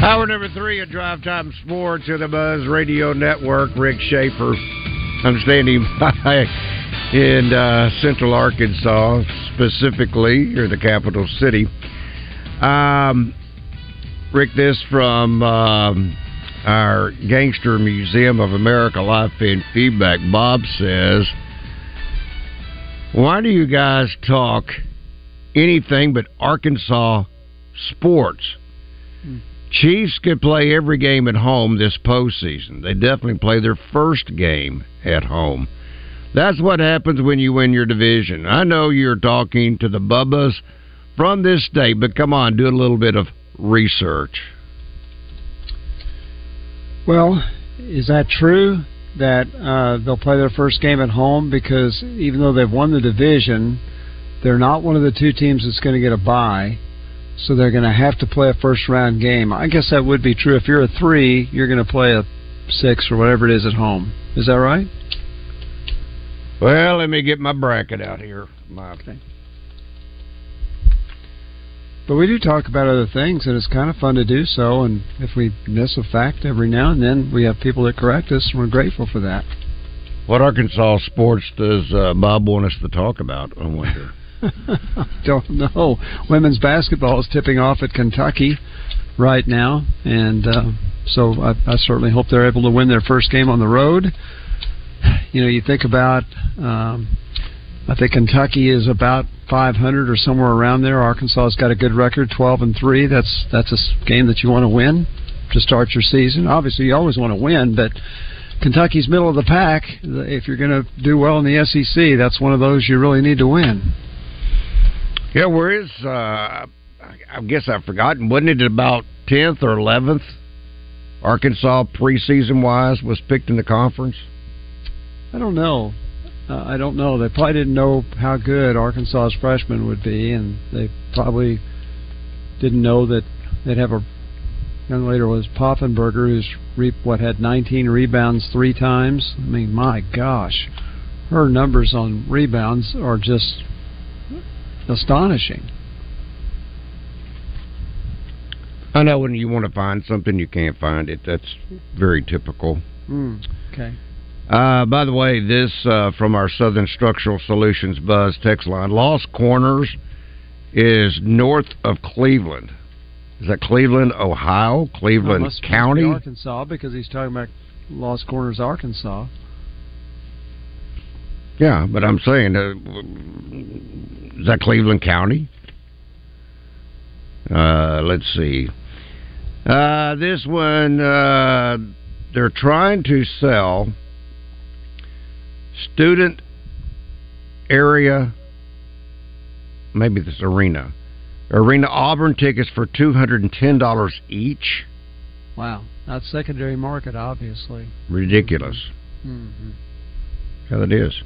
Hour number three of Drive Time Sports to the Buzz Radio Network. Rick Shaeffer, I'm standing by in uh, Central Arkansas, specifically, or the capital city. Um, Rick, this from um, our Gangster Museum of America Live Fan Feedback. Bob says, Why do you guys talk anything but Arkansas sports? Chiefs could play every game at home this postseason. They definitely play their first game at home. That's what happens when you win your division. I know you're talking to the Bubbas from this state, but come on, do a little bit of research. Well, is that true that uh, they'll play their first game at home? Because even though they've won the division, they're not one of the two teams that's going to get a bye. So they're going to have to play a first round game. I guess that would be true. If you're a three, you're going to play a six or whatever it is at home. Is that right? Well, let me get my bracket out here. My But we do talk about other things, and it's kind of fun to do so. And if we miss a fact every now and then, we have people that correct us, and we're grateful for that. What Arkansas sports does uh, Bob want us to talk about? I wonder. Don't know. Women's basketball is tipping off at Kentucky right now, and uh, so I, I certainly hope they're able to win their first game on the road. You know, you think about. Um, I think Kentucky is about 500 or somewhere around there. Arkansas's got a good record, 12 and three. That's that's a game that you want to win to start your season. Obviously, you always want to win, but Kentucky's middle of the pack. If you're going to do well in the SEC, that's one of those you really need to win. Yeah, where is? Uh, I guess I've forgotten. Wasn't it about tenth or eleventh? Arkansas preseason wise was picked in the conference. I don't know. Uh, I don't know. They probably didn't know how good Arkansas's freshmen would be, and they probably didn't know that they'd have a young lady was Poffenberger, who's re- what had 19 rebounds three times. I mean, my gosh, her numbers on rebounds are just astonishing. I know when you want to find something you can't find it. That's very typical. Mm, okay. Uh, by the way, this uh, from our Southern Structural Solutions Buzz text line. Lost Corners is north of Cleveland. Is that Cleveland, Ohio? Cleveland must- must be County? Arkansas, because he's talking about Lost Corners, Arkansas. Yeah, but I'm saying, uh, is that Cleveland County? Uh, let's see. Uh, this one, uh, they're trying to sell student area, maybe this arena, arena Auburn tickets for two hundred and ten dollars each. Wow, that's secondary market, obviously. Ridiculous. Mm-hmm. Yeah, it is.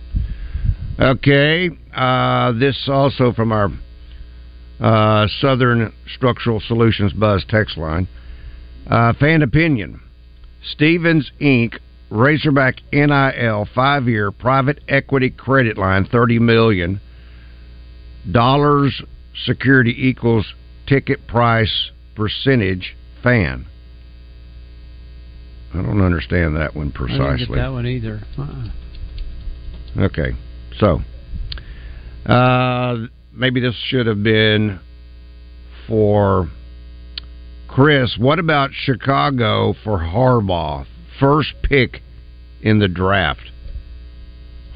Okay, uh, this also from our uh, Southern Structural Solutions Buzz text line. Uh, fan opinion: Stephens Inc. Razorback NIL five year private equity credit line thirty million dollars security equals ticket price percentage fan. I don't understand that one I precisely. that one either. Uh-uh. Okay, so uh, maybe this should have been for Chris. What about Chicago for Harbaugh? First pick in the draft.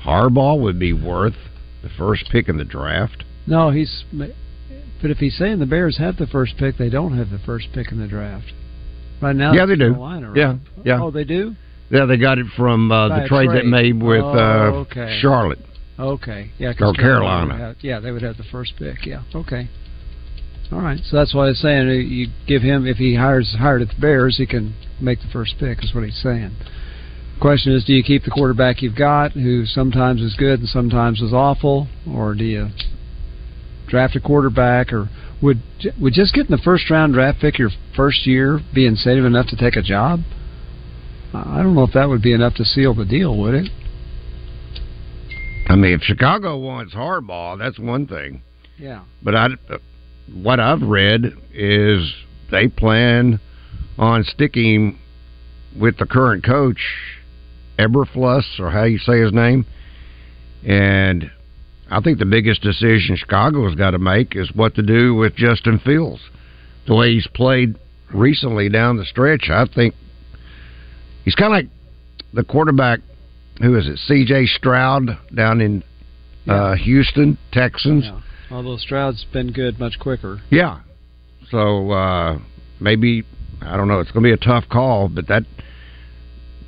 Harbaugh would be worth the first pick in the draft. No, he's. But if he's saying the Bears have the first pick, they don't have the first pick in the draft. Right now, Yeah, they do. Carolina, right? Yeah, yeah. Oh, they do. Yeah, they got it from uh, the trade, trade. that made with Oh, uh, okay. Charlotte. Okay, yeah, Or Carolina. have- yeah, they would have the first pick. Yeah, okay. All right, so that's why I was saying uh, you give him if he hires hired at the Bears, he can make the first pick. Is what he's saying. Question is, do you keep the quarterback you've got, who sometimes is good and sometimes is awful, or do you draft a quarterback, or would would just getting the first round draft pick your first year be incentive enough to take a job? I don't know if that would be enough to seal the deal, would it? I mean, if Chicago wants Harbaugh, that's one thing. Yeah. But I, what I've read is they plan on sticking with the current coach, Eberflus, or how you say his name. And I think the biggest decision Chicago's got to make is what to do with Justin Fields. The way he's played recently down the stretch, I think he's kind of like the quarterback. Who is it? C.J. Stroud down in uh, Houston, Texans. Yeah. Although Stroud's been good much quicker. Yeah. So uh, maybe I don't know. It's going to be a tough call, but that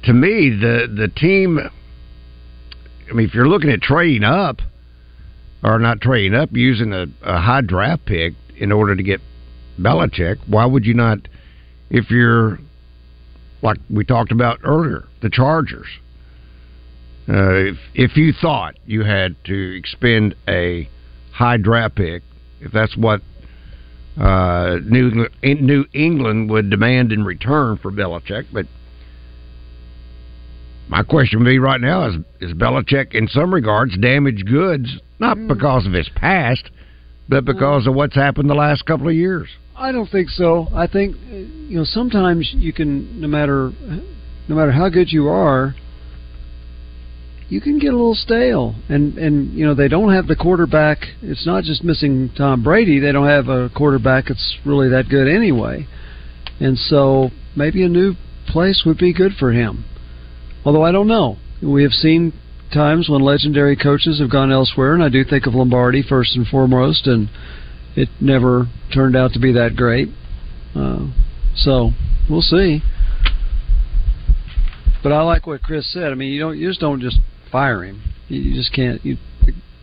to me the the team. I mean, if you're looking at trading up, or not trading up, using a, a high draft pick in order to get Belichick, why would you not? If you're like we talked about earlier, the Chargers. Uh, if if you thought you had to expend a high draft pick, if that's what uh, New England, New England would demand in return for Belichick. But my question would be right now: Is is Belichick in some regards damaged goods, not because of his past, but because of what's happened the last couple of years? I don't think so. I think you know sometimes you can no matter no matter how good you are, you can get a little stale. And and you know they don't have the quarterback. It's not just missing Tom Brady. They don't have a quarterback that's really that good anyway. And so maybe a new place would be good for him. Although I don't know. We have seen times when legendary coaches have gone elsewhere, and I do think of Lombardi first and foremost, and it never turned out to be that great. Uh, so we'll see. But I like what Chris said. I mean, you don't you just don't just fire him. You, you just can't. You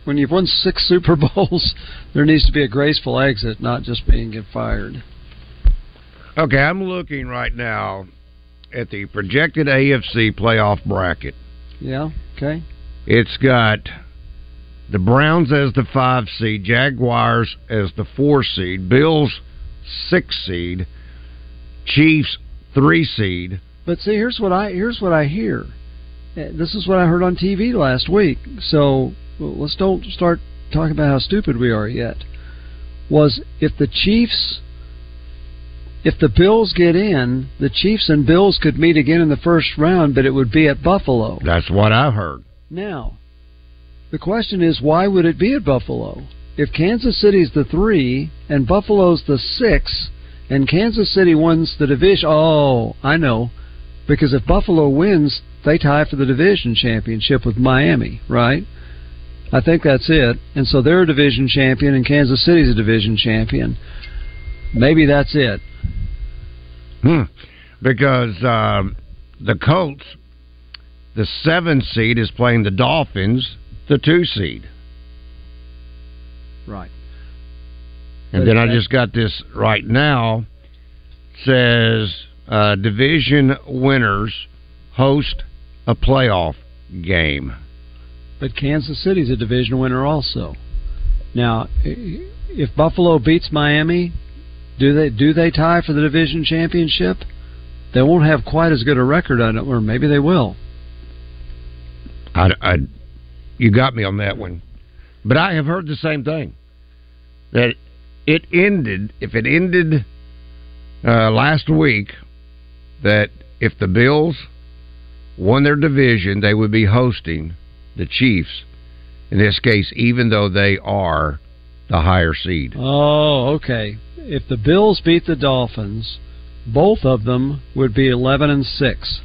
when you've won six Super Bowls, there needs to be a graceful exit, not just being get fired. Okay, I'm looking right now at the projected AFC playoff bracket. Yeah. Okay. It's got the Browns as the five seed, Jaguars as the four seed, Bills six seed, Chiefs three seed. But see, here's what I here's what I hear. Uh, This is what I heard on TV last week. So let's don't start talking about how stupid we are yet. Was if the Chiefs, if the Bills get in, the Chiefs and Bills could meet again in the first round, but it would be at Buffalo. That's what I've heard. Now, the question is, why would it be at Buffalo? If Kansas City's the three and Buffalo's the six, and Kansas City wins the division, oh, I know, because if Buffalo wins, they tie for the division championship with Miami, right? I think that's it. And so they're a division champion, and Kansas City's a division champion. Maybe that's it. Hmm. Because um, the Colts, the seven seed, is playing the Dolphins, the two seed. Right. And then I just got this right now. Says uh, division winners host a playoff game. But Kansas City's a division winner also. Now, if Buffalo beats Miami, do they do they tie for the division championship? They won't have quite as good a record on it, or maybe they will. I, I, you got me on that one. But I have heard the same thing. That it ended, if it ended uh, last week, that if the Bills won their division, they would be hosting the Chiefs. In this case, even though they are the higher seed. Oh, okay. If the Bills beat the Dolphins, both of them would be eleven and six,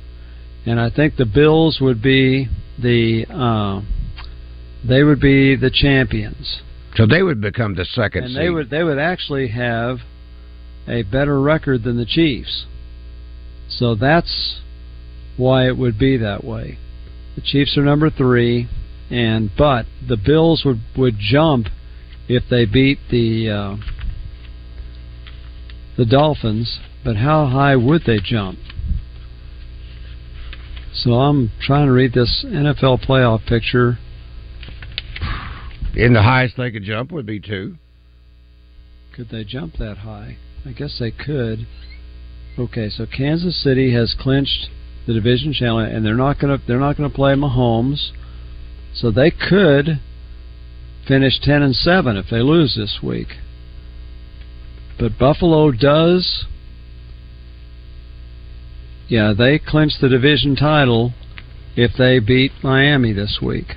and I think the Bills would be the uh, they would be the champions. So they would become the second and seed. they would they would actually have a better record than the Chiefs. So that's why it would be that way. The Chiefs are number three, and but the Bills would would jump if they beat the uh, the Dolphins. But how high would they jump? So I'm trying to read this NFL playoff picture. In the highest they could jump would be two. Could they jump that high? I guess they could. Okay, so Kansas City has clinched the division challenge, and they're not gonna they're not gonna play Mahomes, so they could finish ten and seven if they lose this week. But Buffalo does. Yeah, they clinch the division title if they beat Miami this week.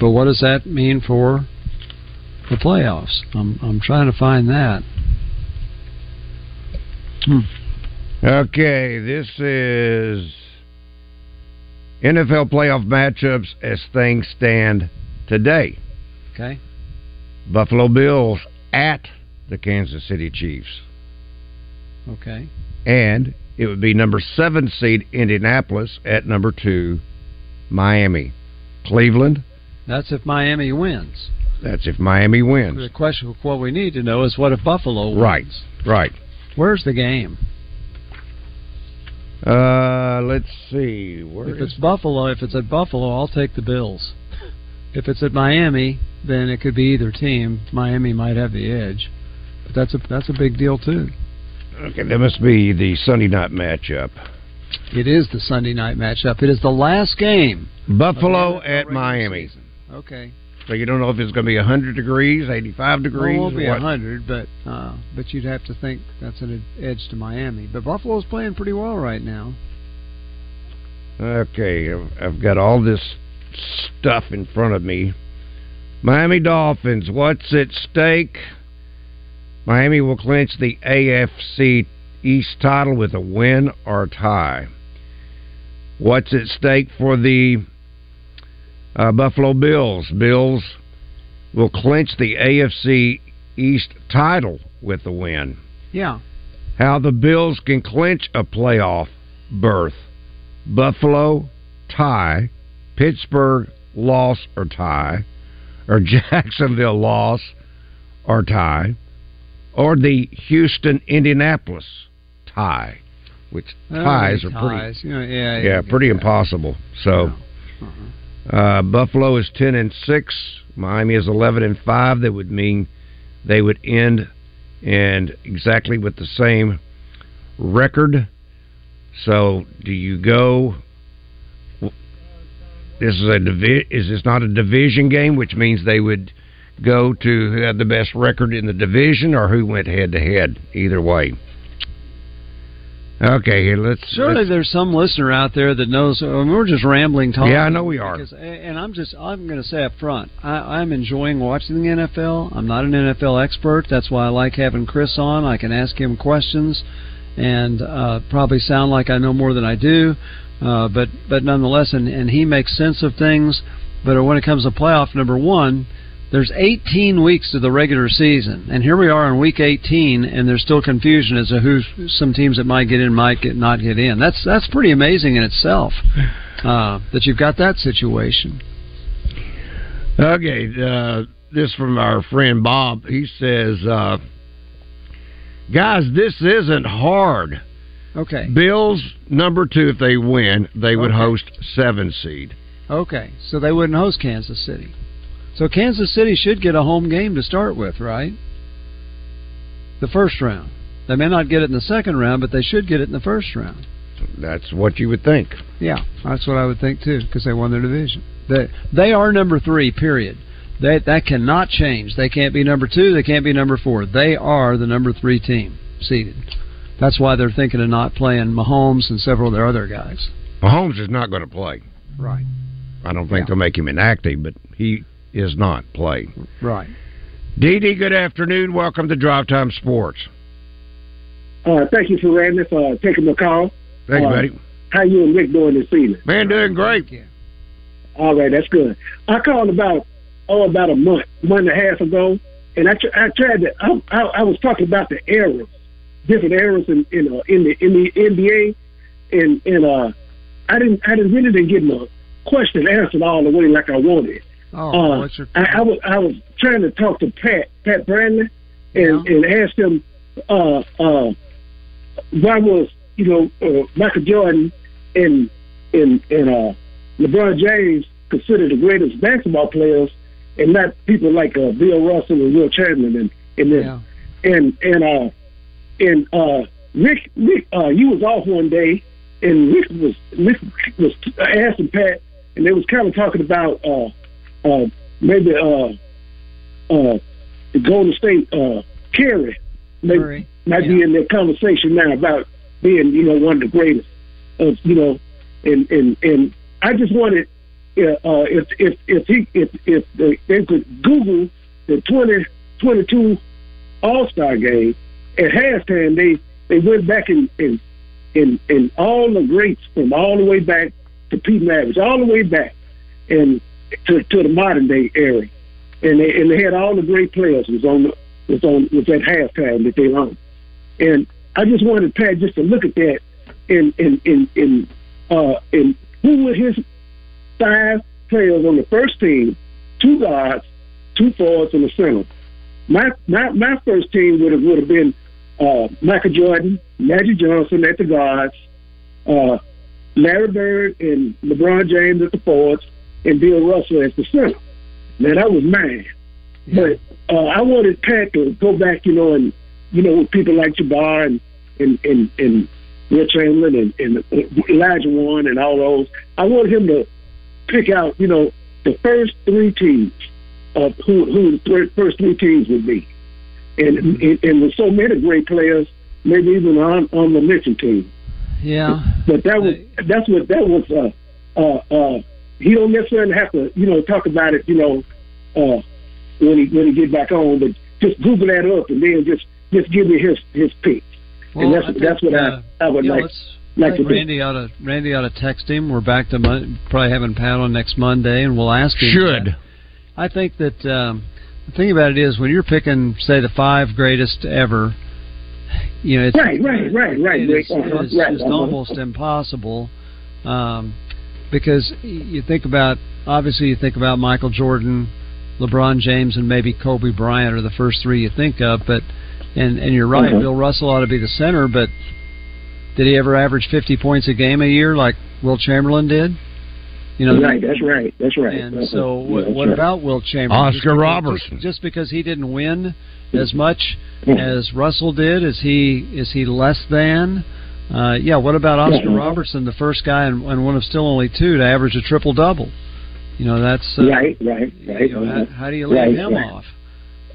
But what does that mean for the playoffs? I'm I'm trying to find that. Hmm. Okay, this is NFL playoff matchups as things stand today. Okay. Buffalo Bills at the Kansas City Chiefs. Okay. And it would be number seven seed Indianapolis at number two Miami. Cleveland. That's if Miami wins. That's if Miami wins. The question, what we need to know is what if Buffalo wins? Right. Right. Where's the game? Uh, let's see. Where if it's Buffalo, if it's at Buffalo, I'll take the Bills. If it's at Miami, then it could be either team. Miami might have the edge, but that's a that's a big deal too. Okay, that must be the Sunday night matchup. It is the Sunday night matchup. It is the last game. Buffalo at Miami. Season. Okay. So you don't know if it's going to be 100 degrees, 85 degrees. Well, it won't be what? 100, but uh, but you'd have to think that's an edge to Miami. But Buffalo's playing pretty well right now. Okay, I've- I've got all this stuff in front of me. Miami Dolphins, what's at stake? Miami will clinch the AFC East title with a win or tie. What's at stake for the uh, Buffalo Bills? Bills will clinch the AFC East title with the win. Yeah. How the Bills can clinch a playoff berth. Buffalo tie, Pittsburgh loss or tie, or Jacksonville loss or tie, or the Houston Indianapolis tie, which ties Uh, are ties. pretty You know, yeah, yeah, pretty impossible. So uh, Buffalo is ten and six, Miami is eleven and five. That would mean they would end and exactly with the same record. So, do you go? This is a divi- Is this not a division game, which means they would go to who had the best record in the division, or who went head to head? Either way. Okay, here let's. Surely let's- there's some listener out there that knows. I mean, we're just rambling talking. Yeah, I know we are. Because, and I'm just. I'm going to say up front. I, I'm enjoying watching the NFL. I'm not an NFL expert. That's why I like having Chris on. I can ask him questions, and uh, probably sound like I know more than I do. Uh, but but nonetheless, and, and he makes sense of things. But when it comes to playoff number one, there's 18 weeks to the regular season, and here we are in week 18, and there's still confusion as to who some teams that might get in might get not get in. That's that's pretty amazing in itself uh, that you've got that situation. Okay, uh, this from our friend Bob. He says, uh, "Guys, this isn't hard. Okay, Bills number two. If they win, they would Okay. host seven seed. okay, so they wouldn't host Kansas City. So Kansas City should get a home game to start with, right? The first round. They may not get it in the second round, but they should get it in the first round. That's what you would think. Yeah, that's what I would think too, because they won their division. They they are number three. Period. They, that cannot change. They can't be number two. They can't be number four. They are the number three team seeded. that's why they're thinking of not playing Mahomes and several of their other guys. Mahomes is not going to play. Right. I don't think Yeah. they'll make him inactive, but he is not playing. Right. Dee Dee, good afternoon. Welcome to Drive Time Sports. Uh, thank you for Randy for taking the call. Thank you, Uh, buddy. How you and Rick doing this evening? Man, doing great. Yeah. All right, that's good. I called about oh about a month, month and a half ago, and I, tr- I tried to. I, I, I was talking about the errors, different errors in in, uh, in the in the NBA, and and uh, I didn't I didn't really didn't get my question answered all the way like I wanted. Oh, Uh, what's your? I, I was I was trying to talk to Pat Pat Bradley and and ask him uh uh why was you know uh, Michael Jordan and and and uh LeBron James considered the greatest basketball players and not people like uh, Bill Russell and Wilt Chamberlain and and then yeah. and and uh and uh Rick Rick uh you was off one day and Rick was Rick was asking Pat and they was kind of talking about uh uh maybe uh uh the Golden State uh Kerry maybe Curry. might be in their conversation now about being you know one of the greatest of you know and and and I just wanted uh, uh, if if if he if if they, they could Google the twenty twenty two All Star game at halftime, they they went back and and and and all the greats from all the way back to Pete Maravich, all the way back and to to the modern day era, and they and they had all the great players was on the, was on was at halftime that they won, and I just wanted Pat just to look at that and and and and uh and who were his five players on the first team, two guards, two forwards, and a center. My my my first team would have would have been uh, Michael Jordan, Magic Johnson at the guards, uh, Larry Bird and LeBron James at the forwards, and Bill Russell as the center. Now that was mine. But uh, I wanted Pat to go back, you know, and you know with people like Jabbar and and and, and Wilt Chamberlain and, and Elijah Warren and all those. I wanted him to pick out, you know, the first three teams of who who the thir- first three teams would be, and and, and with so many great players, maybe even on on the mention team. Yeah. But that was that's what that was. Uh, uh, uh, he don't necessarily have to, you know, talk about it, you know, uh, when he when he get back on. But just Google that up and then just just give me his his pick. Well, and that's think, that's what uh, I I would yeah, like like to do. Randy ought to Randy ought to text him. We're back to Mon- probably having Pat on next Monday, and we'll ask him. Should. I think that um, the thing about it is when you're picking, say, the five greatest ever, you know, it's Right, right, right, right, It Rick. is, Uh-huh, it is right, just uh-huh. almost impossible um, because you think about obviously you think about Michael Jordan, LeBron James, and maybe Kobe Bryant are the first three you think of, but and and you're right, Mhm. Bill Russell ought to be the center, but did he ever average 50 points a game a year like Wilt Chamberlain did? You know, right, that's right, that's right. and Uh-huh. so, Yeah, what, that's what right. about Wilt Chamberlain? Oscar Just because- Robertson. Just, just because he didn't win as much Yeah. as Russell did, is he is he less than? Uh, yeah. What about Oscar Yeah. Robertson, the first guy and, and one of still only two to average a triple double? You know, that's uh, right, right, right. you know, how, how do you leave Right, him right. off?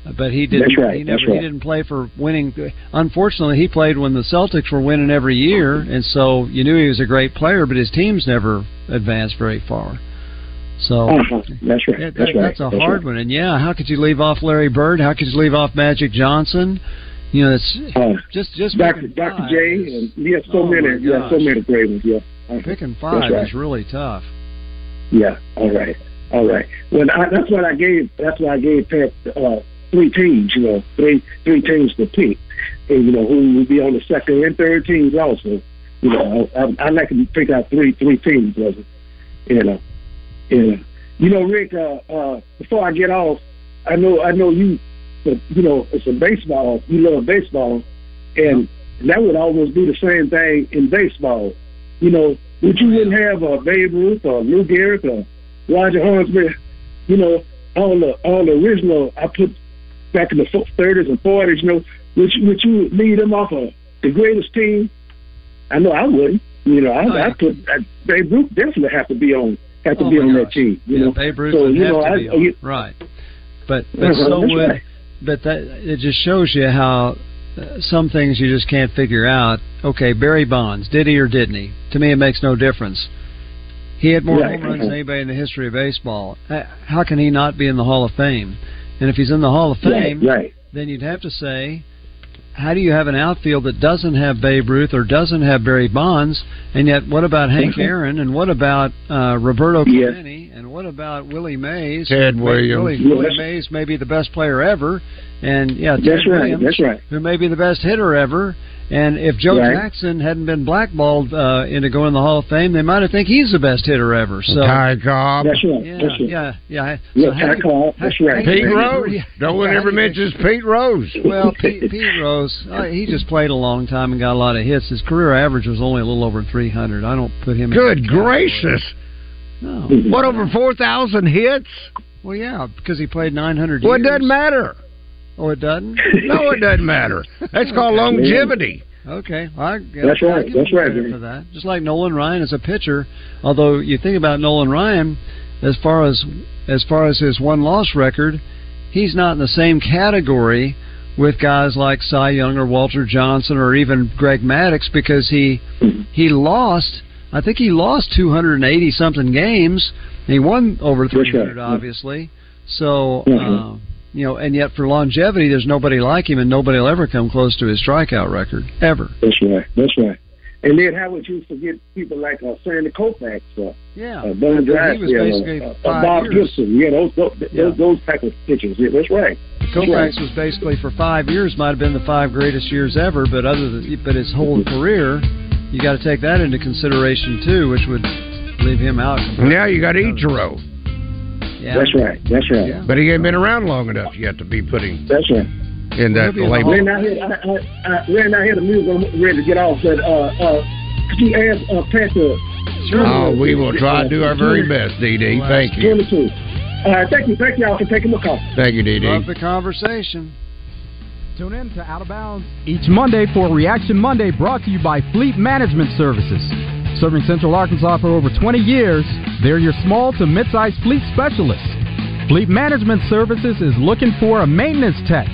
Uh, But he didn't. He never. He didn't play for winning. Unfortunately, he played when the Celtics were winning every year, and so you knew he was a great player, but his teams never advanced very far. So Uh-huh. That's right. that, that's right. that's a that's hard right. one. And yeah, how could you leave off Larry Bird? How could you leave off Magic Johnson? You know, it's Uh, just just Dr. Dr. J, is- and yeah, so Oh, many, yeah, so many great ones, yeah. Picking five right. is really tough. Yeah, all right, all right. Well, I, that's what I gave. That's why I gave Pat uh, three teams. You know, three three teams to pick, and you know who would be on the second and third teams also. You know, I, I, I like to pick out three three teams, brother. You know, you know, you know, Rick. Uh, uh, before I get off, I know I know you, but you know, it's a baseball. You love baseball, and that would almost be the same thing in baseball. You know, would you wouldn't have a Babe Ruth or Lou Gehrig or Roger Hornsby, you know, all the all the original I put back in the thirties and forties, you know, would you, would you lead them off of the greatest team? I know I wouldn't. You know, I, Oh, yeah. I put I, Babe Ruth definitely have to be on have to Oh, be on gosh. that team. You yeah, know, Babe Ruth so would you have know, to I, be on. you, right. But but Uh-huh, so would right. But that it just shows you how uh, some things you just can't figure out. Okay, Barry Bonds, did he or didn't he? To me, it makes no difference. He had more Right. home runs than anybody in the history of baseball. Uh, How can he not be in the Hall of Fame? And if he's in the Hall of Fame, Right, right. then you'd have to say, how do you have an outfield that doesn't have Babe Ruth or doesn't have Barry Bonds? And yet, what about Hank Aaron? And what about uh, Roberto Yes. Clemente? And what about Willie Mays? Ted Williams. Willie, Yes. Willie Mays may be the best player ever. And yeah, Ted That's right. Williams, That's right. who may be the best hitter ever. And if Joe Right. Jackson hadn't been blackballed uh, into going to the Hall of Fame, they might have think he's the best hitter ever. So Ty Cobb. That's right. yeah, That's right. yeah, yeah. Yeah, So Ty Cobb. That's right. Pete you- Rose. No one yeah, ever mentions Pete Rose. well, Pete, Pete Rose, uh, he just played a long time and got a lot of hits. His career average was only a little over 300. I don't put him. in Good that gracious! No. What over four thousand hits? Well, yeah, because he played 900 Well, it doesn't matter. Oh, it doesn't. No, it doesn't matter. That's called longevity. Okay, well, I, That's I right. give That's right, for that. Just like Nolan Ryan as a pitcher, although you think about Nolan Ryan, as far as as far as his one loss record, he's not in the same category with guys like Cy Young or Walter Johnson or even Greg Maddux because he he lost. I think he lost 280 something games. He won over That's right. 300, obviously. So. Mhm. Uh, you know, and yet for longevity, there's nobody like him, and nobody will ever come close to his strikeout record ever. That's right. That's right. And then how would you forget people like uh, Sandy Koufax, uh, Yeah, uh, Don he was Drysdale, basically uh, uh, Bob years. Gibson? Yeah, those those, Yeah. those those type of pitchers. Yeah, that's right. Koufax was basically for five years might have been the five greatest years ever, but other than but his whole career, you got to take that into consideration too, which would leave him out. Now you got Ichiro, Yeah, That's right. That's right. Yeah. but he ain't been around long enough yet to be putting That's right. in that He'll be in the label. Ran out here, I, I, I ran out here the music. I'm ready to get off. But uh, uh, could you ask uh, Pat to? Oh, we will try to do our very best, DD. Thank you. Twenty-two. All right, thank you, thank y'all for taking my call. Thank you, DD. Love DD. the conversation. Tune in to Out of Bounds each Monday for Reaction Monday brought to you by Fleet Management Services. Serving Central Arkansas for over 20 years, they're your small to mid-sized fleet specialists. Fleet Management Services is looking for a maintenance tech.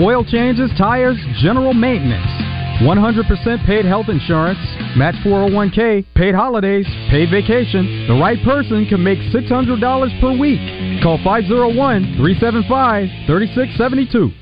Oil changes, tires, general maintenance. 100% paid health insurance, match 401k, paid holidays, paid vacation. The right person can make $600 per week. Call 501 375 3672.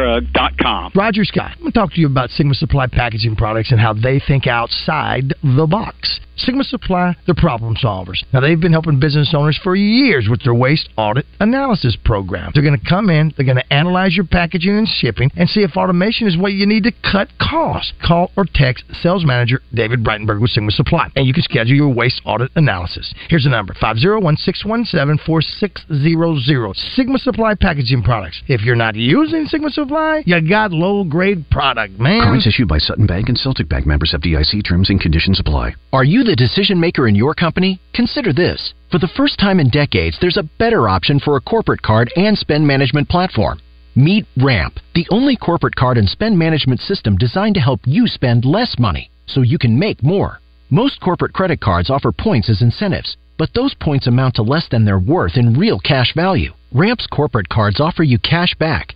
Roger Scott. I'm going to talk to you about Sigma Supply packaging products and how they think outside the box. Sigma Supply, they're problem solvers. Now, they've been helping business owners for years with their waste audit analysis program. They're going to come in, they're going to analyze your packaging and shipping, and see if automation is what you need to cut costs. Call or text sales manager David Breitenberg with Sigma Supply, and you can schedule your waste audit analysis. Here's the number 501 617 4600. Sigma Supply packaging products. If you're not using Sigma Supply, you got low grade product, man. Cards issued by Sutton Bank and Celtic Bank members FDIC terms and conditions apply. Are you the decision maker in your company? Consider this. For the first time in decades, there's a better option for a corporate card and spend management platform. Meet Ramp, the only corporate card and spend management system designed to help you spend less money so you can make more. Most corporate credit cards offer points as incentives, but those points amount to less than their worth in real cash value. Ramp's corporate cards offer you cash back,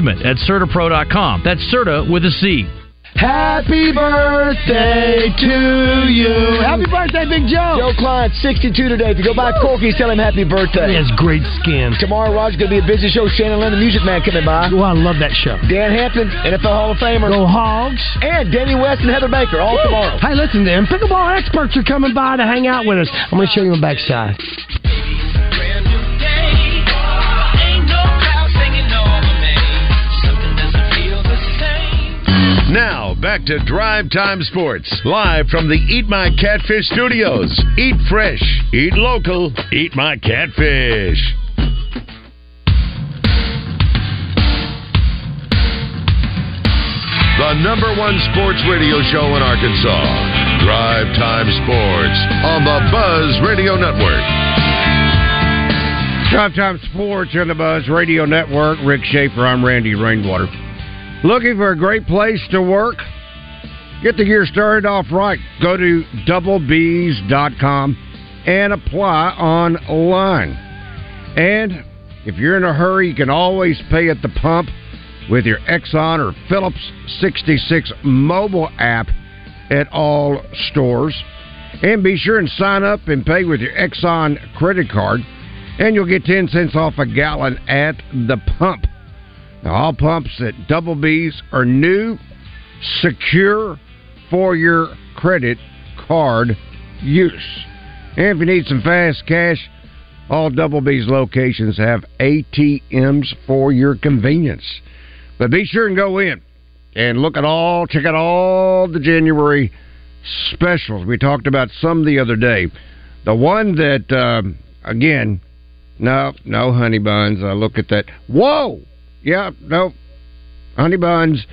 at CertaPro.com. That's Certa with a C. Happy birthday to you. Happy birthday, Big Joe. Joe Klein, 62 today. If you go by Corky's, tell him happy birthday. He has great skin. Tomorrow, Roger's going to be a busy show. Shannon Lynn, the music man, coming by. Oh, I love that show. Dan Hampton, NFL Hall of Famer. Go Hogs. And Danny West and Heather Baker, all Woo. tomorrow. Hey, listen, them pickleball experts are coming by to hang out with us. I'm going to show you my backside. Back to Drive Time Sports, live from the Eat My Catfish studios. Eat fresh, eat local, eat my catfish. The number one sports radio show in Arkansas. Drive Time Sports on the Buzz Radio Network. Drive Time Sports on the Buzz Radio Network. Rick Shaeffer, I'm Randy Rainwater. Looking for a great place to work? Get the year started off right. Go to doublebees.com and apply online. And if you're in a hurry, you can always pay at the pump with your Exxon or Phillips 66 mobile app at all stores. And be sure and sign up and pay with your Exxon credit card, and you'll get 10 cents off a gallon at the pump. Now, all pumps at Double B's are new, secure for your credit card use. And if you need some fast cash, all Double B's locations have ATMs for your convenience. But be sure and go in and look at all, check out all the January specials. We talked about some the other day. The one that, um, again, no, no honey buns. I look at that. Whoa! Yeah, no. Honey buns.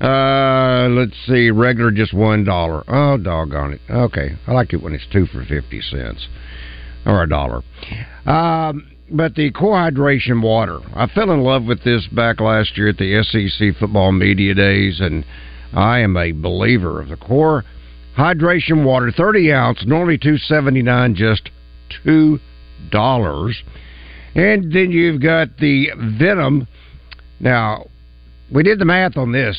Uh, let's see. Regular, just one dollar. Oh, doggone it. Okay, I like it when it's two for fifty cents or a dollar. Um, but the core hydration water. I fell in love with this back last year at the SEC football media days, and I am a believer of the core hydration water. Thirty ounce, normally two seventy nine, just two dollars. And then you've got the Venom. Now, we did the math on this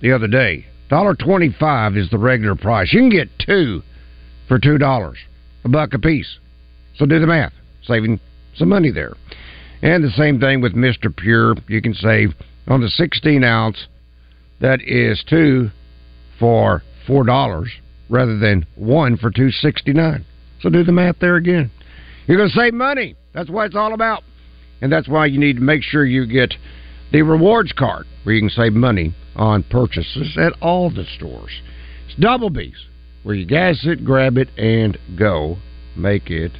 the other day. Dollar twenty-five is the regular price. You can get two for two dollars, a buck a piece. So do the math, saving some money there. And the same thing with Mister Pure. You can save on the sixteen ounce. That is two for four dollars rather than one for two sixty-nine. So do the math there again. You're going to save money. That's what it's all about. And that's why you need to make sure you get the rewards card where you can save money on purchases at all the stores. It's Double B's where you gas it, grab it, and go. Make it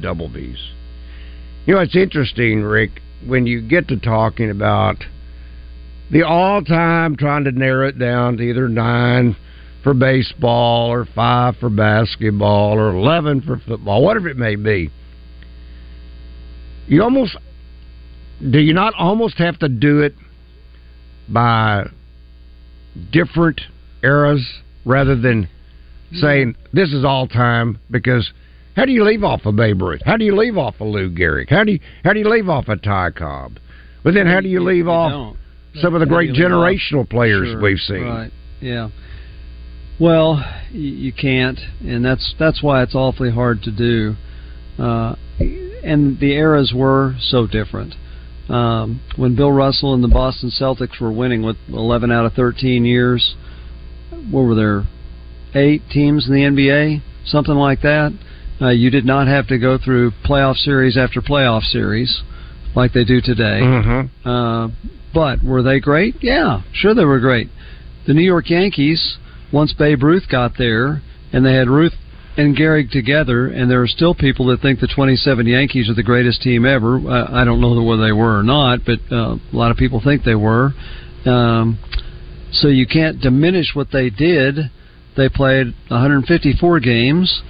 Double B's. You know, it's interesting, Rick, when you get to talking about the all time trying to narrow it down to either nine for baseball or five for basketball or 11 for football, whatever it may be you almost do you not almost have to do it by different eras rather than saying this is all time because how do you leave off of Babe Ruth? How do you leave off of Lou Gehrig? How do you how do you leave off of Ty Cobb? But then how do you leave you off don't. some of the great off? generational players Sure, we've seen? Right. Yeah. Well, you can't, and that's that's why it's awfully hard to do. Uh, and the eras were so different. Um, when Bill Russell and the Boston Celtics were winning with 11 out of 13 years, what were there? Eight teams in the NBA, something like that. Uh, you did not have to go through playoff series after playoff series like they do today. Mm-hmm. Uh, but were they great? Yeah, sure they were great. The New York Yankees, once Babe Ruth got there, and they had Ruth and Gehrig together, and there are still people that think the 27 Yankees are the greatest team ever. Uh, I don't know whether they were or not, but uh, a lot of people think they were. Um, so you can't diminish what they did. They played 154 games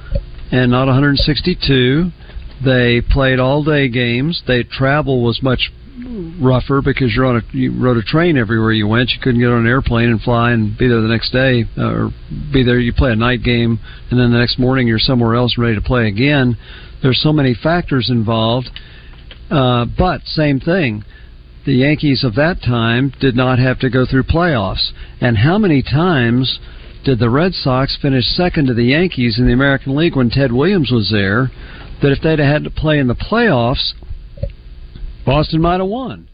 and not 162. They played all day games. They travel was much rougher because you're on a you rode a train everywhere you went. You couldn't get on an airplane and fly and be there the next day, uh, or be there. You play a night game, and then the next morning you're somewhere else ready to play again. There's so many factors involved, uh, but same thing. The Yankees of that time did not have to go through playoffs, and how many times did the Red Sox finish second to the Yankees in the American League when Ted Williams was there? That if they'd had to play in the playoffs, Boston might have won,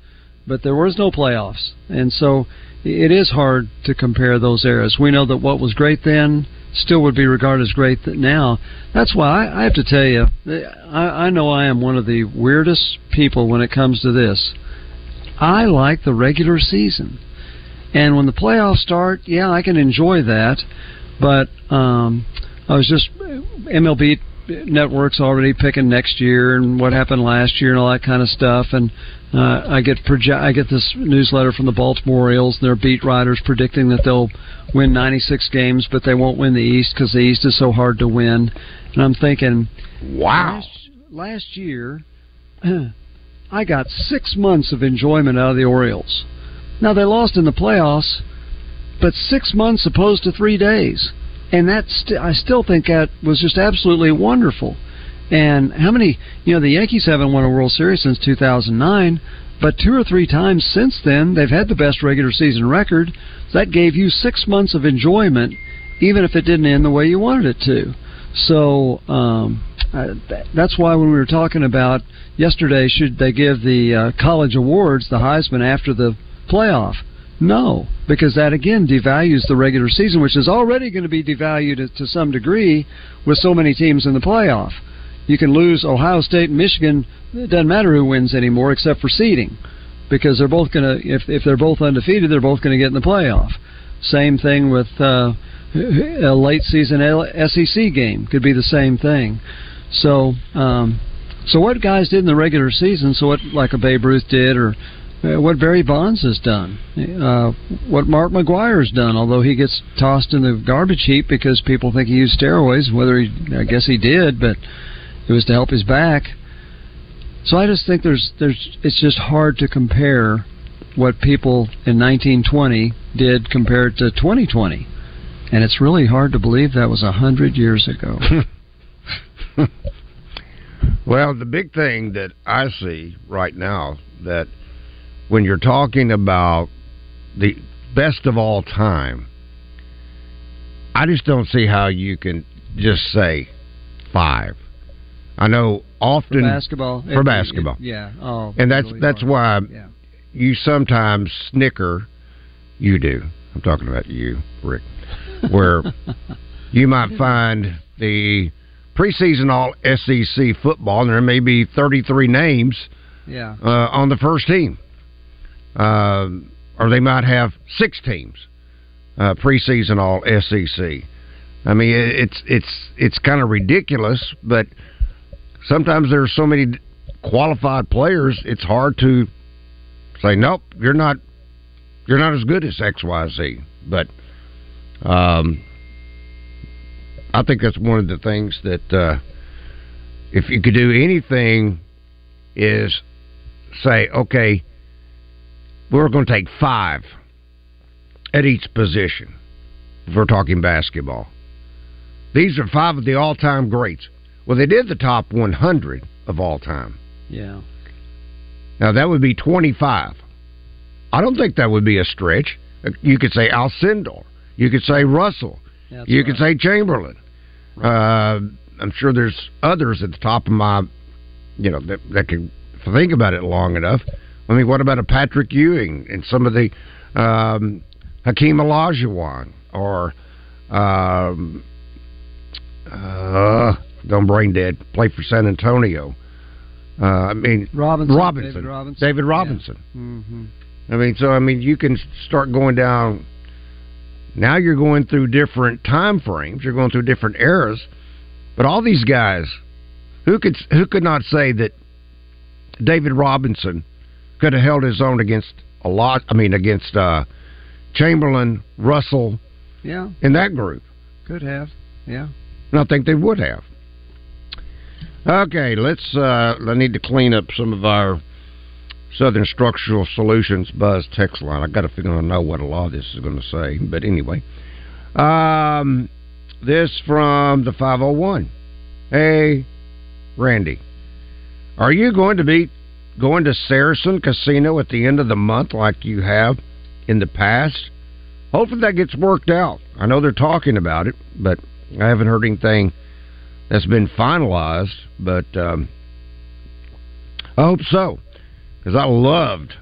but there was no playoffs, and so it is hard to compare those eras. We know that what was great then still would be regarded as great now. That's why I, I have to tell you, I, I know I am one of the weirdest people when it comes to this. I like the regular season, and when the playoffs start, yeah, I can enjoy that. But um, I was just MLB networks already picking next year and what happened last year and all that kind of stuff. And uh, I get proje- I get this newsletter from the Baltimore Orioles and their beat writers predicting that they'll win 96 games, but they won't win the East because the East is so hard to win. And I'm thinking, wow. Last, last year, I got six months of enjoyment out of the Orioles. Now they lost in the playoffs, but six months opposed to three days and that's st- I still think that was just absolutely wonderful. And how many, you know, the Yankees haven't won a World Series since 2009, but two or three times since then they've had the best regular season record. That gave you six months of enjoyment, even if it didn't end the way you wanted it to. So um, uh, that's why when we were talking about yesterday, should they give the uh, college awards, the Heisman, after the playoff? No, because that again devalues the regular season, which is already going to be devalued to some degree with so many teams in the playoff. You can lose Ohio State and Michigan. It doesn't matter who wins anymore, except for seeding, because they're both going to. If if they're both undefeated, they're both going to get in the playoff. Same thing with uh, a late season SEC game could be the same thing. So, um, so what guys did in the regular season? So what, like a Babe Ruth did, or what Barry Bonds has done, uh, what Mark McGwire has done, although he gets tossed in the garbage heap because people think he used steroids, whether he, I guess he did, but it was to help his back. So I just think there's, there's, it's just hard to compare what people in 1920 did compared to 2020. And it's really hard to believe that was a hundred years ago. well, the big thing that I see right now that when you're talking about the best of all time, I just don't see how you can just say five. I know often for basketball for it, basketball, it, yeah. Oh, and that's really that's hard. why yeah. you sometimes snicker. You do. I'm talking about you, Rick. Where you might find the preseason All SEC football, and there may be 33 names yeah. uh, on the first team uh, or they might have six teams uh, preseason all SEC. I mean, it's it's it's kind of ridiculous, but sometimes there are so many qualified players. It's hard to say nope. You're not you're not as good as X Y Z. But um, I think that's one of the things that uh, if you could do anything is say okay we're going to take five at each position if we're talking basketball. These are five of the all time greats. Well, they did the top 100 of all time. Yeah. Now, that would be 25. I don't think that would be a stretch. You could say Al Alcindor. You could say Russell. That's you right. could say Chamberlain. Right. Uh, I'm sure there's others at the top of my, you know, that, that could, think about it long enough, I mean, what about a Patrick Ewing and some of the um, Hakeem Olajuwon or um, uh, don't brain dead play for San Antonio? Uh, I mean, Robinson, Robinson, David Robinson. David Robinson. Yeah. Mm-hmm. I mean, so I mean, you can start going down. Now you're going through different time frames. You're going through different eras, But all these guys, who could who could not say that David Robinson could have held his own against a lot? I mean, against uh, Chamberlain, Russell, Yeah, in that group. could have. Yeah. And I think they would have. Okay, let's. Uh, I need to clean up some of our Southern Structural Solutions Buzz text line. I got a feeling I know what a lot of this is going to say, but anyway. Um, this from the 501. Hey, Randy, are you going to be going to Saracen Casino at the end of the month like you have in the past? Hopefully that gets worked out. I know they're talking about it, but I haven't heard anything that's been finalized. But um, I hope so, because I loved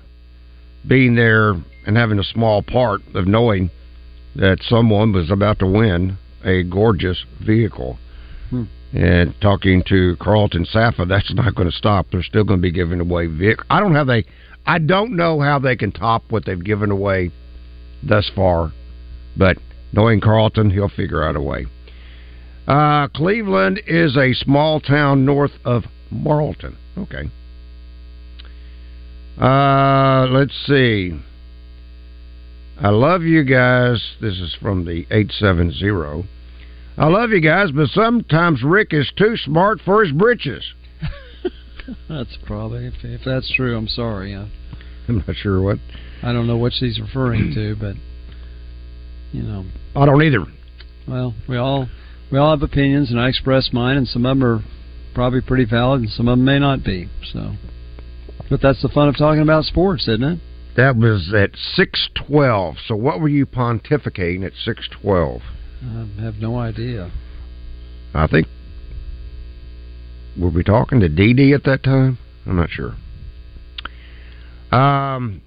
being there and having a small part of knowing that someone was about to win a gorgeous vehicle. Hmm. And talking to Carlton Saffa, that's not going to stop. They're still going to be giving away Vic. I don't how they. I don't know how they can top what they've given away thus far, but knowing Carlton, he'll figure out a way. Uh, Cleveland is a small town north of Morrilton. Okay. Uh, let's see. I love you guys. This is from the 870. I love you guys, but sometimes Rick is too smart for his britches. That's probably if, if that's true. I'm sorry. I, I'm not sure what. I don't know what she's referring to, but you know, I don't either. well, we all we all have opinions, and I express mine, and some of them are probably pretty valid, and some of them may not be. So, but that's the fun of talking about sports, isn't it? That was at 612. So what were you pontificating at 612? I have no idea. I think were we talking to Dee at that time? I'm not sure. Um,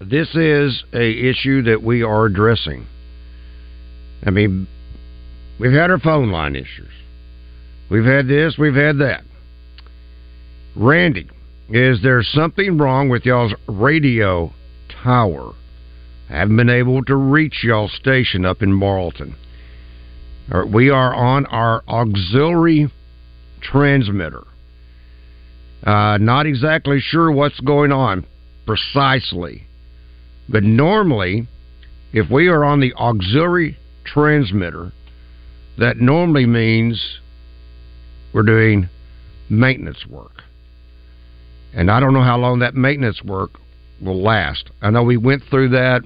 this is a issue that we are addressing. I mean, we've had our phone line issues. We've had this. We've had that. Randy, is there something wrong with y'all's radio tower? I haven't been able to reach y'all's station up in Morrilton. Or We are on our auxiliary transmitter. Uh, not exactly sure what's going on precisely, but normally, if we are on the auxiliary transmitter, that normally means we're doing maintenance work. And I don't know how long that maintenance work will last. I know we went through that.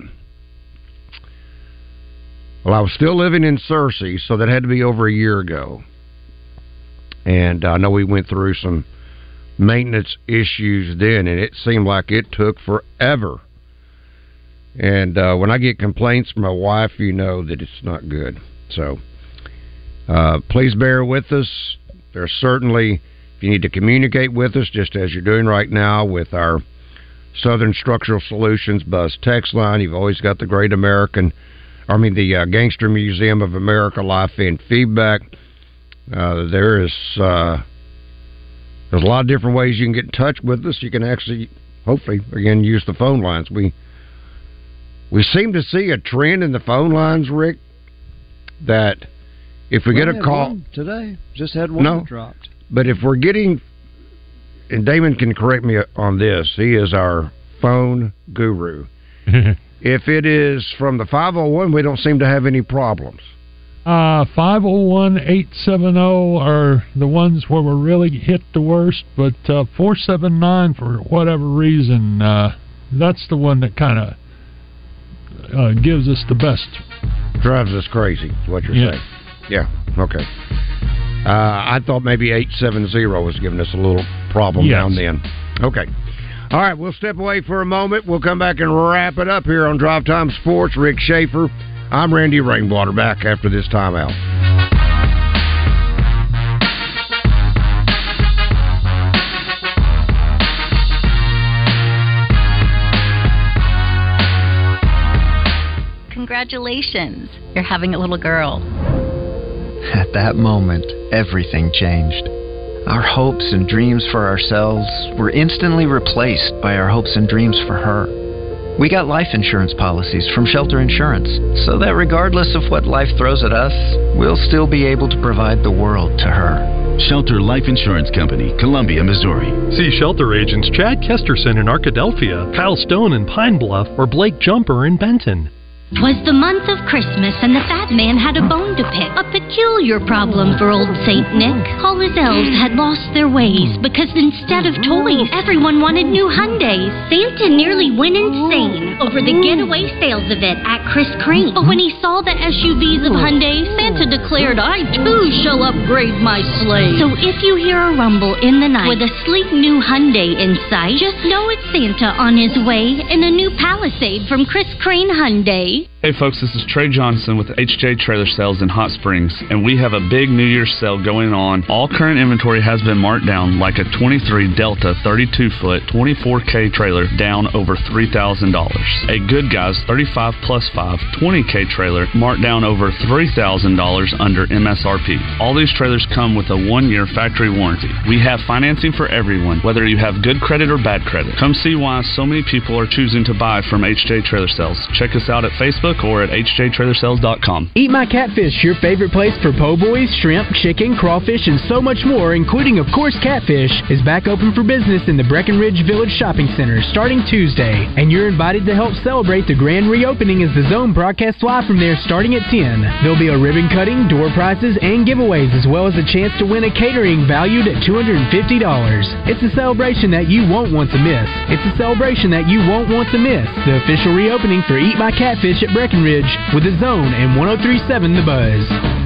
Well, I was still living in Searcy, so that had to be over a year ago. And I know we went through some maintenance issues then, and it seemed like it took forever. And uh, when I get complaints from my wife, you know that it's not good. So uh, please bear with us. There's certainly, if you need to communicate with us, just as you're doing right now with our Southern Structural Solutions Buzz text line, you've always got the Great American, I mean, the uh, Gangster Museum of America Life in feedback. Uh, there is uh, there's a lot of different ways you can get in touch with us. You can actually, hopefully, again, use the phone lines. We we seem to see a trend in the phone lines, Rick, that if we get a call, today, just had one No. dropped. but if we're getting, and Damon can correct me on this, he is our phone guru. if it is from the 501, we don't seem to have any problems. Uh, 501 870 are the ones where we're really hit the worst, but uh, 479, for whatever reason, uh, that's the one that kind of uh, gives us the best. Drives us crazy, is what you're Yeah. saying. Yeah, okay. Uh, I thought maybe 870 was giving us a little problem Yes. down then. Okay. All right, we'll step away for a moment. We'll come back and wrap it up here on Drive Time Sports. Rick Shaeffer. I'm Randy Rainwater back after this timeout. Congratulations, you're having a little girl. At that moment, everything changed. Our hopes and dreams for ourselves were instantly replaced by our hopes and dreams for her. We got life insurance policies from Shelter Insurance, so that regardless of what life throws at us, we'll still be able to provide the world to her. Shelter Life Insurance Company, Columbia, Missouri. See shelter agents Chad Kesterson in Arkadelphia, Kyle Stone in Pine Bluff, or Blake Jumper in Benton. Twas the month of Christmas, and the fat man had a bone to pick. A peculiar problem for old Saint Nick. All his elves had lost their ways because instead of toys, everyone wanted new Hyundais. Santa nearly went insane over the getaway sales event at Chris Crain. But when he saw the SUVs of Hyundai, Santa declared, I too shall upgrade my sleigh. So if you hear a rumble in the night with a sleek new Hyundai in sight, just know it's Santa on his way in a new Palisade from Chris Crain Hyundai. Lee. Hey folks, this is Trey Johnson with HJ Trailer Sales in Hot Springs, and we have a big New Year's sale going on. All current inventory has been marked down, like a 23 Delta 32 foot 24K trailer down over $3,000. A Good Guys 35 plus 5 20K trailer marked down over $3,000 under MSRP. All these trailers come with a one year factory warranty. We have financing for everyone, whether you have good credit or bad credit. Come see why so many people are choosing to buy from HJ Trailer Sales. Check us out at Facebook or at hjtrailersales.com. Eat My Catfish, your favorite place for po' boys, shrimp, chicken, crawfish, and so much more, including, of course, catfish, is back open for business in the Breckenridge Village Shopping Center starting Tuesday. And you're invited to help celebrate the grand reopening as the Zone broadcasts live from there starting at 10. There'll be a ribbon cutting, door prizes, and giveaways, as well as a chance to win a catering valued at $250. It's a celebration that you won't want to miss. It's a celebration that you won't want to miss. The official reopening for Eat My Catfish at Breckenridge with the Zone and 1037 The Buzz.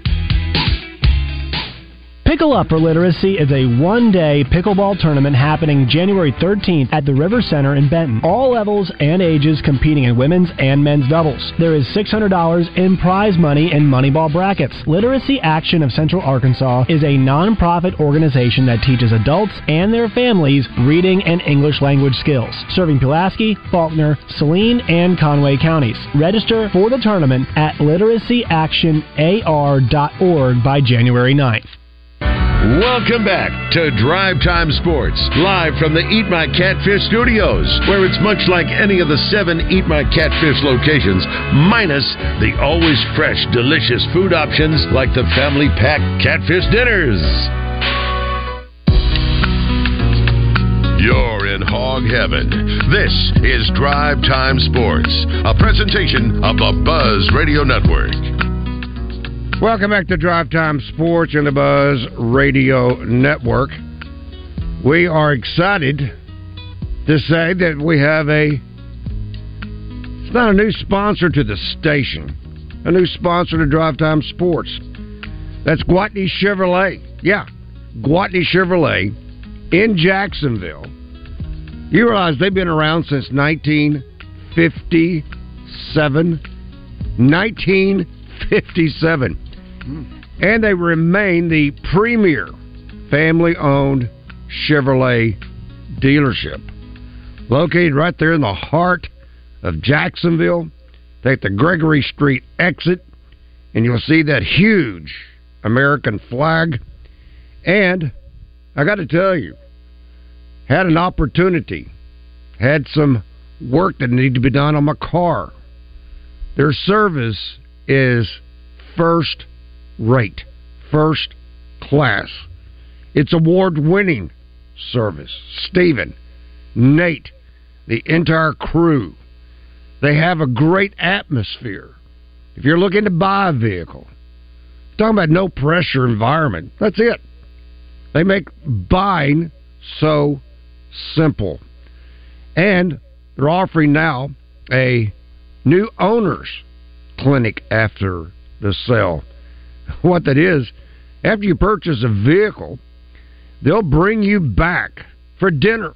Pickle Up for Literacy is a one day pickleball tournament happening January 13th at the River Center in Benton. All levels and ages competing in women's and men's doubles. There is $600 in prize money and Moneyball brackets. Literacy Action of Central Arkansas is a nonprofit organization that teaches adults and their families reading and English language skills, serving Pulaski, Faulkner, Saline, and Conway counties. Register for the tournament at literacyactionar.org by January 9th. Welcome back to Drive Time Sports, live from the Eat My Catfish studios, where it's much like any of the seven Eat My Catfish locations, minus the always fresh, delicious food options like the family pack catfish dinners. You're in hog heaven. This is Drive Time Sports, a presentation of the Buzz Radio Network. Welcome back to Drive Time Sports and the Buzz Radio Network. We are excited to say that we have a. It's not a new sponsor to the station, a new sponsor to Drive Time Sports. That's Gwatney Chevrolet. Yeah, Gwatney Chevrolet in Jacksonville. You realize they've been around since 1957. 1957 and they remain the premier family owned Chevrolet dealership. Located right there in the heart of Jacksonville. Take the Gregory Street exit, and you'll see that huge American flag. And I got to tell you, had an opportunity, had some work that needed to be done on my car. Their service is first rate, first class. It's award winning service. Stephen, Nate, the entire crew. They have a great atmosphere. If you're looking to buy a vehicle, talking about no pressure environment. That's it. They make buying so simple. And they're offering now a new owners clinic after the sale. What that is, after you purchase a vehicle, they'll bring you back for dinner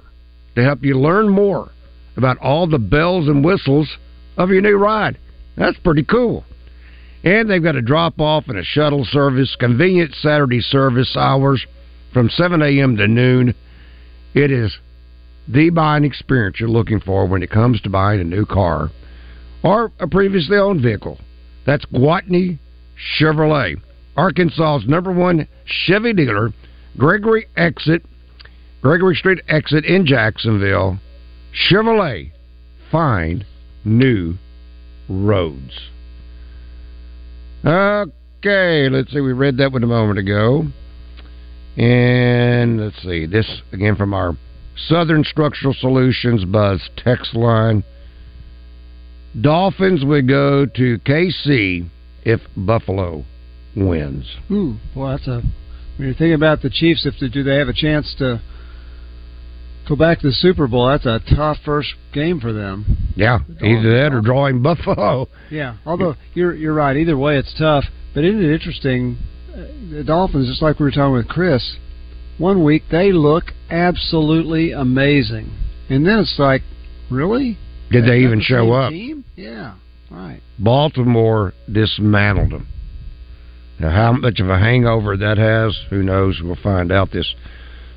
to help you learn more about all the bells and whistles of your new ride. That's pretty cool. And they've got a drop off and a shuttle service, convenient Saturday service hours from 7 a.m. to noon. It is the buying experience you're looking for when it comes to buying a new car or a previously owned vehicle. That's Gwatney Chevrolet, Arkansas's number one Chevy dealer, Gregory Exit, Gregory Street Exit in Jacksonville. Chevrolet, find new roads. Okay, let's see. We read that one a moment ago. And let's see. This again from our Southern Structural Solutions Buzz text line. Dolphins would go to KC if Buffalo wins. Ooh, boy, that's a. When you're thinking about the Chiefs, if they, do they have a chance to go back to the Super Bowl? That's a tough first game for them. Yeah, either that or drawing Buffalo. Yeah, although you're you're right. Either way, it's tough. But isn't it interesting? Uh, The Dolphins, just like we were talking with Chris, one week they look absolutely amazing, and then it's like, really? Did they that even show up? Team? Yeah, right. Baltimore dismantled them. Now, how much of a hangover that has, who knows? We'll find out this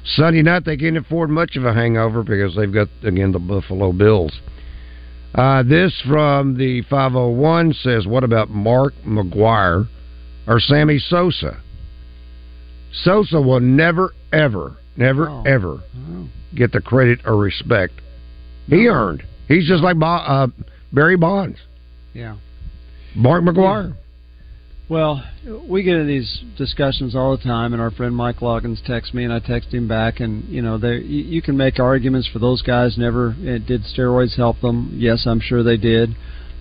Sunday night. They can't afford much of a hangover because they've got, again, the Buffalo Bills. Uh, this from the 501 says, What about Mark McGwire or Sammy Sosa? Sosa will never, ever, never, Oh. ever get the credit or respect he earned. He's just like uh, Barry Bonds, Yeah. Mark McGwire. Well, we get in these discussions all the time, and our friend Mike Loggins texts me, and I text him back, and you know, there you, you can make arguments for those guys. Never uh, did steroids help them? Yes, I'm sure they did.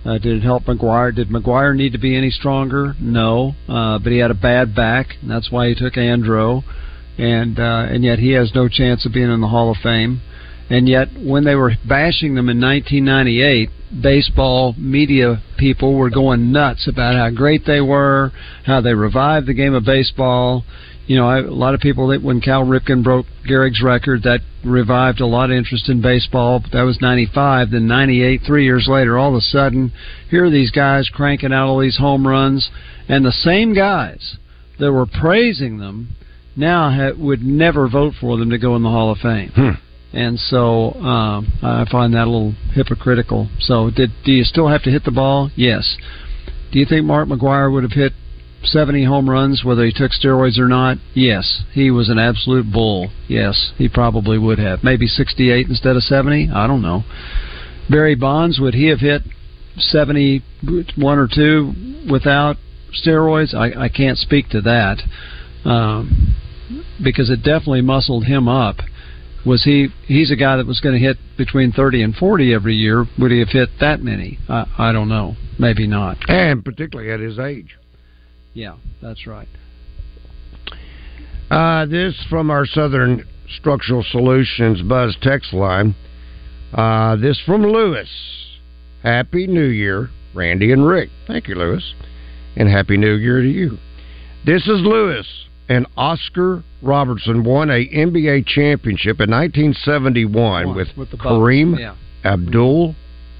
Uh, did it help McGwire? Did McGwire need to be any stronger? No, uh, but he had a bad back, and that's why he took Andro, and uh, and yet he has no chance of being in the Hall of Fame. And yet, when they were bashing them in 1998, baseball media people were going nuts about how great they were, how they revived the game of baseball. You know, I, a lot of people that when Cal Ripken broke Gehrig's record, that revived a lot of interest in baseball. That was 95. Then 98, three years later, all of a sudden, here are these guys cranking out all these home runs, and the same guys that were praising them now ha- would never vote for them to go in the Hall of Fame hmm. And so um, I find that a little hypocritical. So, did do you still have to hit the ball? Yes. Do you think Mark McGwire would have hit 70 home runs whether he took steroids or not? Yes. He was an absolute bull. Yes, he probably would have. Maybe 68 instead of 70. I don't know. Barry Bonds would he have hit 71 or two without steroids? I, I can't speak to that um, because it definitely muscled him up was he he's a guy that was going to hit between 30 and 40 every year. Would he have hit that many? I i don't know. Maybe not. And particularly at his age. Yeah that's right. Uh, this from our southern structural solutions buzz text line. Uh, this from lewis. Happy new year randy and rick. Thank you lewis. And happy new year to you. This is lewis and Oscar Robertson won a NBA championship in 1971 with, with Kareem yeah. Abdul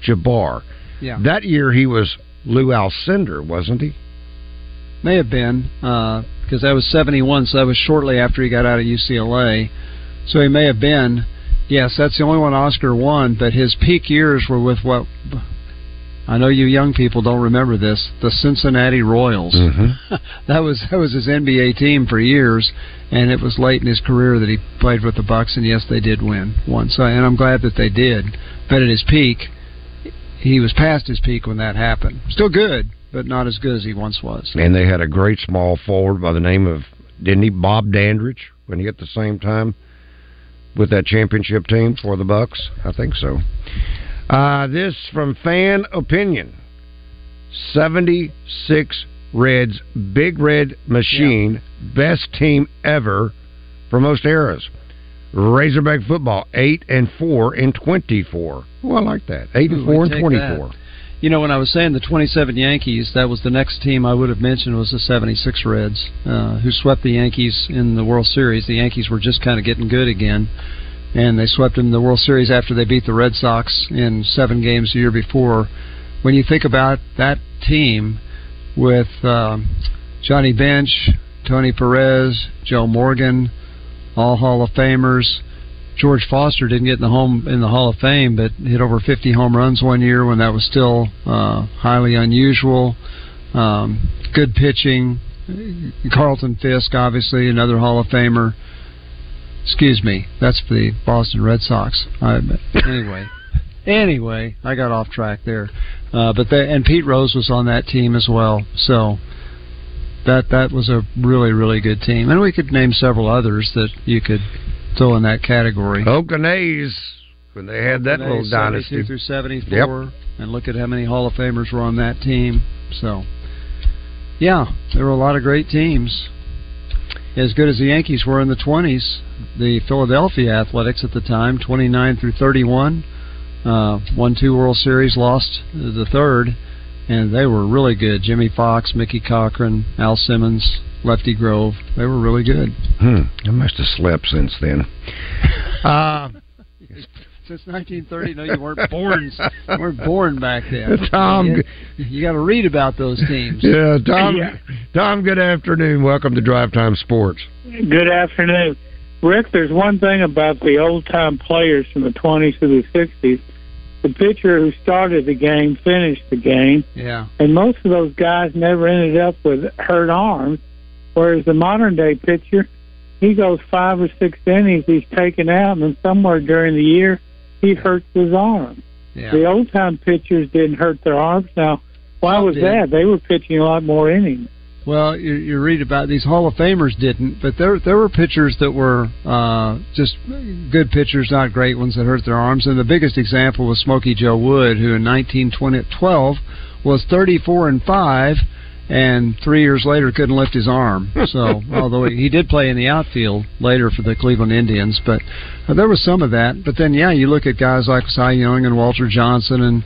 Jabbar. Yeah. That year he was Lew Alcindor, wasn't he? may have been uh, because that was 71 so that was shortly after he got out of ucla so he may have been yes that's the only one oscar won but his peak years were with what I know you young people don't remember this. The Cincinnati Royals. Mm-hmm. that was that was his NBA team for years, and it was late in his career that he played with the Bucks. And yes, they did win once, and I'm glad that they did. But at his peak, he was past his peak when that happened. Still good, but not as good as he once was. And they had a great small forward by the name of didn't he Bob Dandridge when he at the same time with that championship team for the Bucks? I think so. Uh, this from fan opinion. 76 Reds, Big Red Machine, best team ever for most eras. Razorback football, 8 and 4 in 24. Oh, I like that. 8 and 4 we and 24. that. You know, when I was saying the 27 Yankees, that was the next team I would have mentioned was the 76 Reds, uh, who swept the Yankees in the World Series. The Yankees were just kind of getting good again, and they swept in the World Series after they beat the Red Sox in seven games the year before. when you think about that team with um, Johnny Bench, Tony Perez, Joe Morgan, all Hall of Famers. George Foster didn't get in the home in the Hall of Fame, but hit over 50 home runs one year when that was still uh, highly unusual. Um, good pitching. Carlton Fisk, obviously another Hall of Famer. Excuse me, that's for the Boston Red Sox. I, anyway, anyway, I got off track there. Uh, but the, and Pete Rose was on that team as well. So that that was a really really good team, and we could name several others that you could throw in that category. Oakland A's when they had that little dynasty through seventy four, yep. and look at how many Hall of Famers were on that team. So, yeah, there were a lot of great teams. As good as the Yankees were in the twenties, the Philadelphia Athletics at the time, twenty nine through thirty one, uh, won two World Series, lost the third, and they were really good. Jimmie Foxx, Mickey Cochrane, Al Simmons, Lefty Grove. They were really good. Hmm. I must have slept since then. Uh, since 1930, no, you weren't born. you weren't born back then. Tom, you, you got to read about those teams. Yeah, Tom. Yeah. Tom, good afternoon. Welcome to Drive Time Sports. Good afternoon, Rick. There's one thing about the old time players from the 20s to the 60s. The pitcher who started the game finished the game. Yeah. And most of those guys never ended up with hurt arms Whereas the modern day pitcher, he goes five or six innings, he's taken out, and then somewhere during the year, he hurts his arm. Yeah. The old time pitchers didn't hurt their arms. Now, why was that? They were pitching a lot more innings. Well, you, you read about these Hall of Famers didn't, but there there were pitchers that were uh, just good pitchers, not great ones that hurt their arms. And the biggest example was Smokey Joe Wood, who in 1912 was 34 and five and three years later couldn't lift his arm. So, although he did play in the outfield later for the Cleveland Indians, but uh, there was some of that. But then, yeah, you look at guys like Cy Young and Walter Johnson and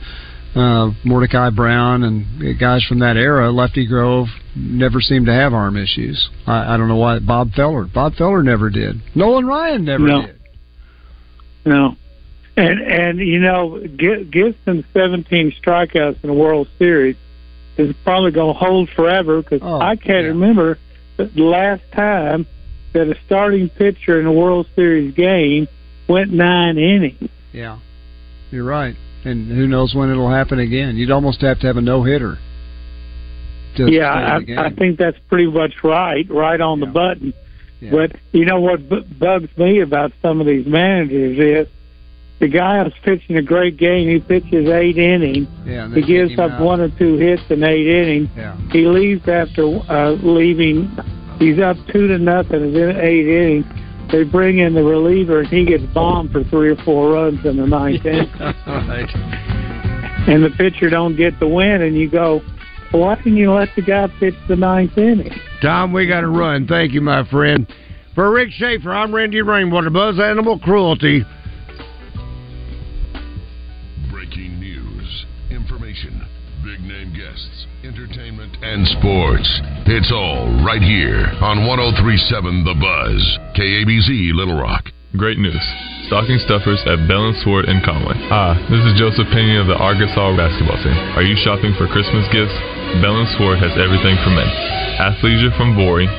uh, Mordecai Brown and guys from that era. Lefty Grove never seemed to have arm issues. I, I don't know why. Bob Feller, Bob Feller never did. Nolan Ryan never no. did. No. And and you know, Gibson's 17 strikeouts in the World Series is probably going to hold forever because oh, I can't yeah. remember the last time that a starting pitcher in a World Series game went nine innings. Yeah, you're right. And who knows when it'll happen again? You'd almost have to have a no hitter. Yeah, I, I think that's pretty much right, right on yeah. the button. Yeah. But you know what b- bugs me about some of these managers is the guy who's pitching a great game. He pitches eight innings. Yeah, he gives up out. one or two hits in eight innings. Yeah. He leaves after uh, leaving. He's up two to nothing in eight innings. They bring in the reliever, and he gets bombed for three or four runs in the ninth inning. right. And the pitcher don't get the win, and you go, well, why didn't you let the guy pitch the ninth inning? Tom, we got to run. Thank you, my friend. For Rick Shaeffer, I'm Randy Rainwater. Buzz Animal Cruelty. And sports. It's all right here on 1037 The Buzz, KABZ Little Rock. Great news. Stocking stuffers at Bell and Sword in Conway. Ah, this is Joseph Pena of the Arkansas basketball team. Are you shopping for Christmas gifts? Bell and Sword has everything for men. Athleisure from Vuori,